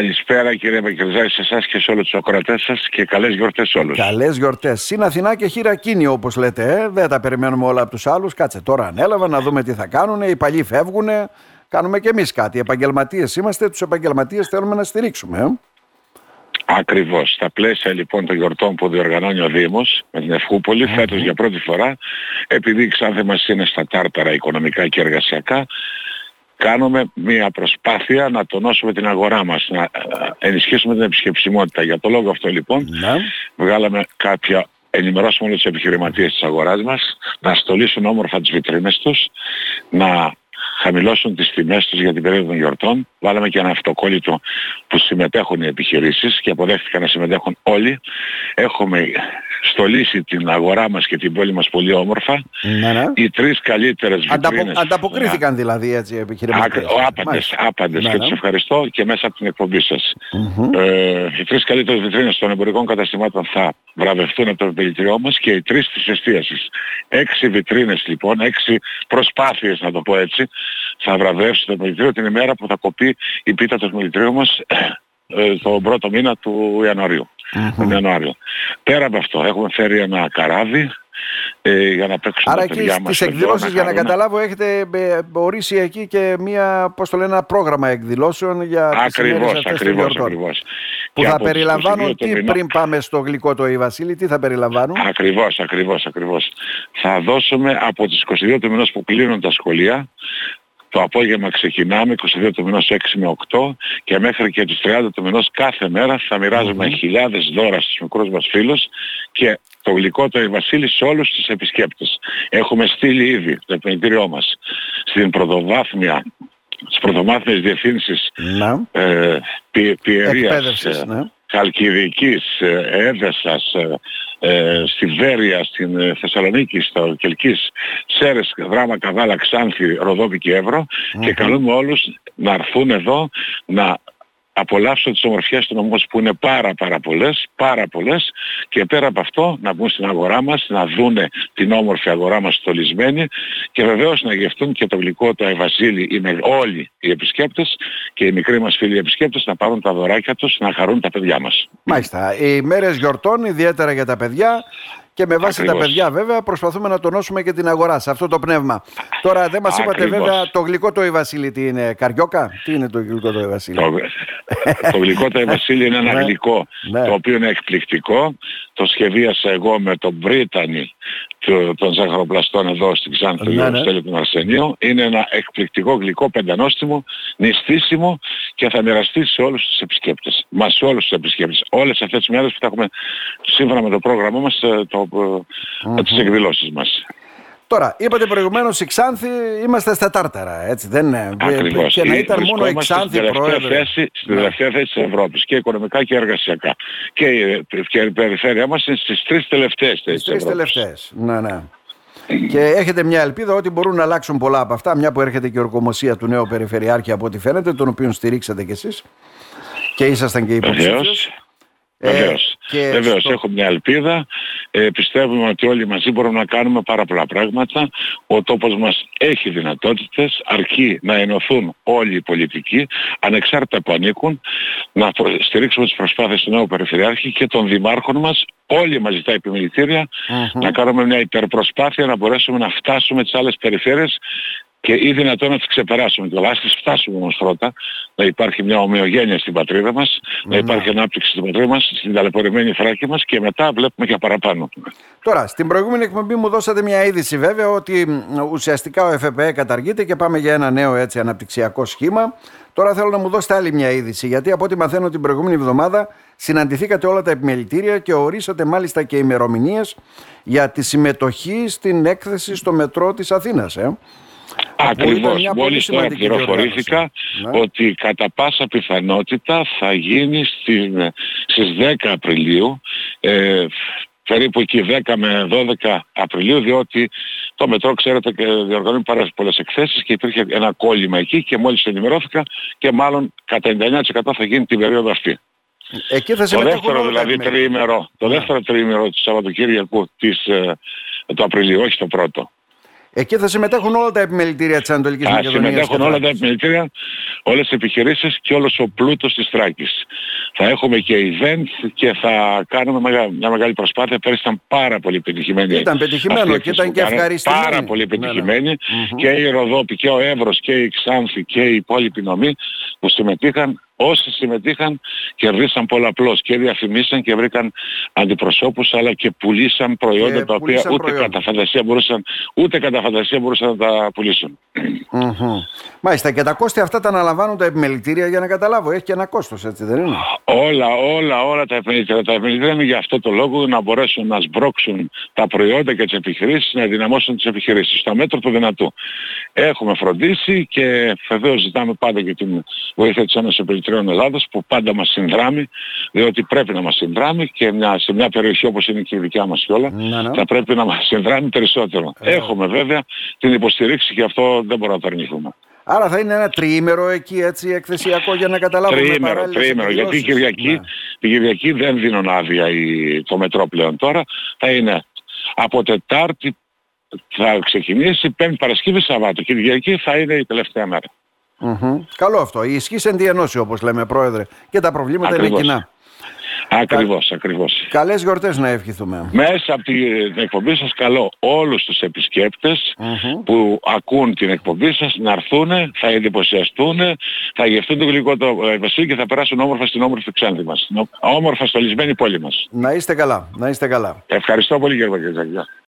Καλησπέρα κύριε Μακελζάκη σε εσάς και σε όλους τους ακροατές σας και καλές γιορτές σε όλους. Καλές γιορτές. Συν Αθηνά και χειρακίνη όπως λέτε. Ε. Δεν τα περιμένουμε όλα από τους άλλους. Κάτσε τώρα ανέλαβα να δούμε τι θα κάνουν. Οι παλιοί φεύγουν. Κάνουμε και εμείς κάτι. Οι επαγγελματίες είμαστε. Τους επαγγελματίες θέλουμε να στηρίξουμε. Ε. Ακριβώς. Στα πλαίσια λοιπόν των γιορτών που διοργανώνει ο Δήμος με την Ευχούπολη mm-hmm. φέτος για πρώτη φορά επειδή η Ξάνθη μας είναι στα τάρταρα οικονομικά και εργασιακά κάνουμε μια προσπάθεια να τονώσουμε την αγορά μας, να ε, ενισχύσουμε την επισκεψιμότητα. Για το λόγο αυτό λοιπόν ναι. βγάλαμε κάποια ενημερώσουμε όλους τους επιχειρηματίες της αγοράς μας, να στολίσουν όμορφα τις βιτρίνες τους, να χαμηλώσουν τις τιμές τους για την περίοδο των γιορτών. Βάλαμε και ένα αυτοκόλλητο που συμμετέχουν οι επιχειρήσεις και αποδέχτηκαν να συμμετέχουν όλοι. Έχουμε στολίσει την αγορά μας και την πόλη μας πολύ όμορφα. Ναι, ναι. Οι τρεις καλύτερες βιτρίνες... ανταποκρίθηκαν δηλαδή έτσι οι επιχειρηματίες. άπαντες, άπαντες ναι, και τους ευχαριστώ και μέσα από την εκπομπή σας. Ε, οι τρεις καλύτερες βιτρίνες των εμπορικών καταστημάτων θα βραβευτούν από το επιλητηριό μας και οι τρεις της εστίασης. Έξι βιτρίνες λοιπόν, έξι προσπάθειες να το πω έτσι, θα βραβεύσει το επιλητήριο την ημέρα που θα κοπεί η πίτα του επιλητηρίου μας ε, τον πρώτο μήνα του Ιανουαρίου. Mm-hmm. Ιανουάριο. Πέρα από αυτό έχουμε φέρει ένα καράβι ε, για να παίξουμε Άρα εκεί στις εκδηλώσεις για να καταλάβω έχετε ε, ορίσει εκεί και μια, πώς το λένε, ένα πρόγραμμα εκδηλώσεων για ακριβώς, τις ακριβώς, ακριβώς. Που θα περιλαμβάνουν τι πριν πάμε στο γλυκό το Ιβασίλη, τι θα περιλαμβάνουν; Ακριβώς, ακριβώς, ακριβώς. Θα δώσουμε από τις 22 του μηνός που κλείνουν τα σχολεία το απόγευμα ξεκινάμε 22 του μηνός 6 με 8 και μέχρι και τις 30 του μηνός κάθε μέρα θα μοιράζουμε mm-hmm. χιλιάδες δώρα στους μικρούς μας φίλους και το γλυκό το Βασίλη σε όλους τους επισκέπτες. Έχουμε στείλει ήδη το επενδυτήριό μας στην πρωτοβάθμια στις πρωτομάθμιες διευθύνσεις ναι. ε, Πιερίας, ε, ναι. Χαλκιδικής, ε, Έδεσας, ε, ε, στη Βέρεια, στην ε, Θεσσαλονίκη, στο Κελκής, Σέρες, Δράμα, Καβάλα, Ξάνθη, Ροδόπη και Εύρο. Και καλούμε όλους να έρθουν εδώ να απολαύσω τις ομορφιές του νομού που είναι πάρα πάρα πολλές, πάρα πολλές και πέρα από αυτό να μπουν στην αγορά μας, να δούνε την όμορφη αγορά μας στολισμένη και βεβαίως να γευτούν και το γλυκό το Ευασίλη είναι όλοι οι επισκέπτες και οι μικροί μας φίλοι επισκέπτες να πάρουν τα δωράκια τους, να χαρούν τα παιδιά μας. Μάλιστα. Οι μέρες γιορτών, ιδιαίτερα για τα παιδιά, και με βάση τα παιδιά βέβαια προσπαθούμε να τονώσουμε και την αγορά σε αυτό το πνεύμα. Τώρα δεν μας είπατε βέβαια το γλυκό το Ιβασίλη τι είναι, καριόκα, τι είναι το γλυκό το Ιβασίλη. Το, το γλυκό το Ιβασίλη είναι ένα ναι. γλυκό ναι. το οποίο είναι εκπληκτικό. Το σχεδίασα εγώ με τον Μπρίτανη των ζαχαροπλαστών εδώ στην Ξάνθη ναι, ναι. του Αρσενίου. Είναι ένα εκπληκτικό γλυκό πεντανόστιμο, νηστίσιμο και θα μοιραστεί σε όλους τους επισκέπτες. Μα σε όλους τους επισκέπτες. Όλες αυτές τις μέρες που θα έχουμε σύμφωνα με το πρόγραμμά μας ε, το, mm-hmm. τις εκδηλώσεις μας. Τώρα, είπατε προηγουμένως η Ξάνθη είμαστε στα τάρταρα, έτσι δεν είναι; Ακριβώς. Και να ήταν μόνο η Ξάνθη πρόεδρε. Θέση, στην τελευταία θέση της Ευρώπης και οικονομικά και εργασιακά. Και, και η περιφέρειά μας είναι στις τρεις τελευταίες θέσεις Στις τρεις τελευταίες, ναι, ναι. Και έχετε μια ελπίδα ότι μπορούν να αλλάξουν πολλά από αυτά, μια που έρχεται και η ορκομοσία του νέου Περιφερειάρχη από ό,τι φαίνεται, τον οποίο στηρίξατε κι εσείς και ήσασταν και υποψήφιος. Βεβαίως. Ε, Βεβαίως. Έχω μια ελπίδα. Ε, πιστεύουμε ότι όλοι μαζί μπορούμε να κάνουμε πάρα πολλά πράγματα. Ο τόπος μας έχει δυνατότητες, αρκεί να ενωθούν όλοι οι πολιτικοί, ανεξάρτητα που ανήκουν, να στηρίξουμε τις προσπάθειες του νέου Περιφερειάρχη και των δημάρχων μας, όλοι μαζί τα επιμελητηρια να κάνουμε μια υπερπροσπάθεια να μπορέσουμε να φτάσουμε τις άλλες περιφέρειες και ή δυνατόν να τις ξεπεράσουμε. Και ας τις φτάσουμε όμως πρώτα, να υπάρχει μια ομοιογένεια στην πατρίδα μας, να ναι. υπάρχει ανάπτυξη στην πατρίδα μας, στην ταλαιπωρημένη φράκη μας και μετά βλέπουμε και παραπάνω. Τώρα, στην προηγούμενη εκπομπή μου δώσατε μια είδηση βέβαια ότι ουσιαστικά ο ΕΦΠΕ καταργείται και πάμε για ένα νέο έτσι αναπτυξιακό σχήμα. Τώρα θέλω να μου δώσετε άλλη μια είδηση, γιατί από ό,τι μαθαίνω την προηγούμενη εβδομάδα συναντηθήκατε όλα τα επιμελητήρια και ορίσατε μάλιστα και ημερομηνίες για τη συμμετοχή στην έκθεση στο μετρό της Αθήνας. Ε. Ακριβώς. Μόλις τώρα πληροφορήθηκα ναι. ότι κατά πάσα πιθανότητα θα γίνει στις 10 Απριλίου ε, περίπου εκεί 10 με 12 Απριλίου διότι το μετρό ξέρετε και διοργανώνει πάρα πολλές εκθέσεις και υπήρχε ένα κόλλημα εκεί και μόλις ενημερώθηκα και μάλλον κατά 99% θα γίνει την περίοδο αυτή. Εκεί θα το δεύτερο δηλαδή τριήμερο, το ναι. δεύτερο τριήμερο του Σαββατοκύριακου της, ε, του Απριλίου, όχι το πρώτο. Εκεί θα συμμετέχουν όλα τα επιμελητήρια της Ανατολικής θα Μακεδονίας. Θα συμμετέχουν όλα τα επιμελητήρια, όλες τις επιχειρήσεις και όλος ο πλούτος της Θράκης. Θα έχουμε και event και θα κάνουμε μια μεγάλη προσπάθεια. Πέρυσι ήταν πάρα πολύ πετυχημένη. Ήταν πετυχημένο και ήταν και ευχαριστημένη. Πάρα πολύ ναι, ναι. πετυχημένη. Και η Ροδόπη και ο Εύρος και η Ξάνθη και η υπόλοιπη νομή που συμμετείχαν όσοι συμμετείχαν κερδίσαν πολλαπλώς και διαφημίσαν και βρήκαν αντιπροσώπους αλλά και πουλήσαν προϊόντα και τα οποία ούτε κατά φαντασία μπορούσαν, ούτε κατά φαντασία μπορούσαν να τα πουλήσουν. Μάλιστα και τα κόστη αυτά τα αναλαμβάνουν τα επιμελητήρια για να καταλάβω. Έχει και ένα κόστος έτσι δεν είναι; Όλα, όλα, όλα τα επιμελητήρια. Τα επιμελητήρια είναι για αυτό το λόγο να μπορέσουν να σμπρώξουν τα προϊόντα και τις επιχειρήσεις, να δυναμώσουν τις επιχειρήσεις. Στο μέτρο του δυνατού. Έχουμε φροντίσει και βεβαίως ζητάμε πάντα και την βοήθεια της Ένωσης Επιμελητήριων Ελλάδας που πάντα μας συνδράμει, διότι πρέπει να μας συνδράμει και μια, σε μια περιοχή όπως είναι και η δικιά μας κιόλα, ναι, ναι. θα πρέπει να μας συνδράμει περισσότερο. Ε. Έχουμε βέβαια την υποστηρίξη και αυτό δεν μπορούμε να το αρνηθούμε. Άρα θα είναι ένα τριήμερο εκεί έτσι εκθεσιακό για να καταλάβουμε Τριήμερο, τριήμερο. Γιατί η Κυριακή, ναι. Κυριακή δεν δίνουν άδεια η, το μετρό πλέον τώρα. Θα είναι από Τετάρτη θα ξεκινήσει, Πέμπτη Παρασκευή Σαββάτο. Κυριακή θα είναι η τελευταία μέρα. Mm-hmm. Καλό αυτό. Η ισχύ εν τη όπως λέμε πρόεδρε. Και τα προβλήματα Ακριβώς. είναι κοινά. Ακριβώς, ακριβώς. Καλές γιορτές να ευχηθούμε. Μέσα από την εκπομπή σας καλώ όλους τους επισκεπτες που ακούν την εκπομπή σας να έρθουν, θα εντυπωσιαστούν, θα γευτούν το γλυκό το βασίλειο και θα περάσουν όμορφα στην όμορφη Ξάνθη μας. Όμορφα στολισμένη πόλη μας. Να είστε καλά, να είστε καλά. Ευχαριστώ πολύ κύριε Παγκαζάκια.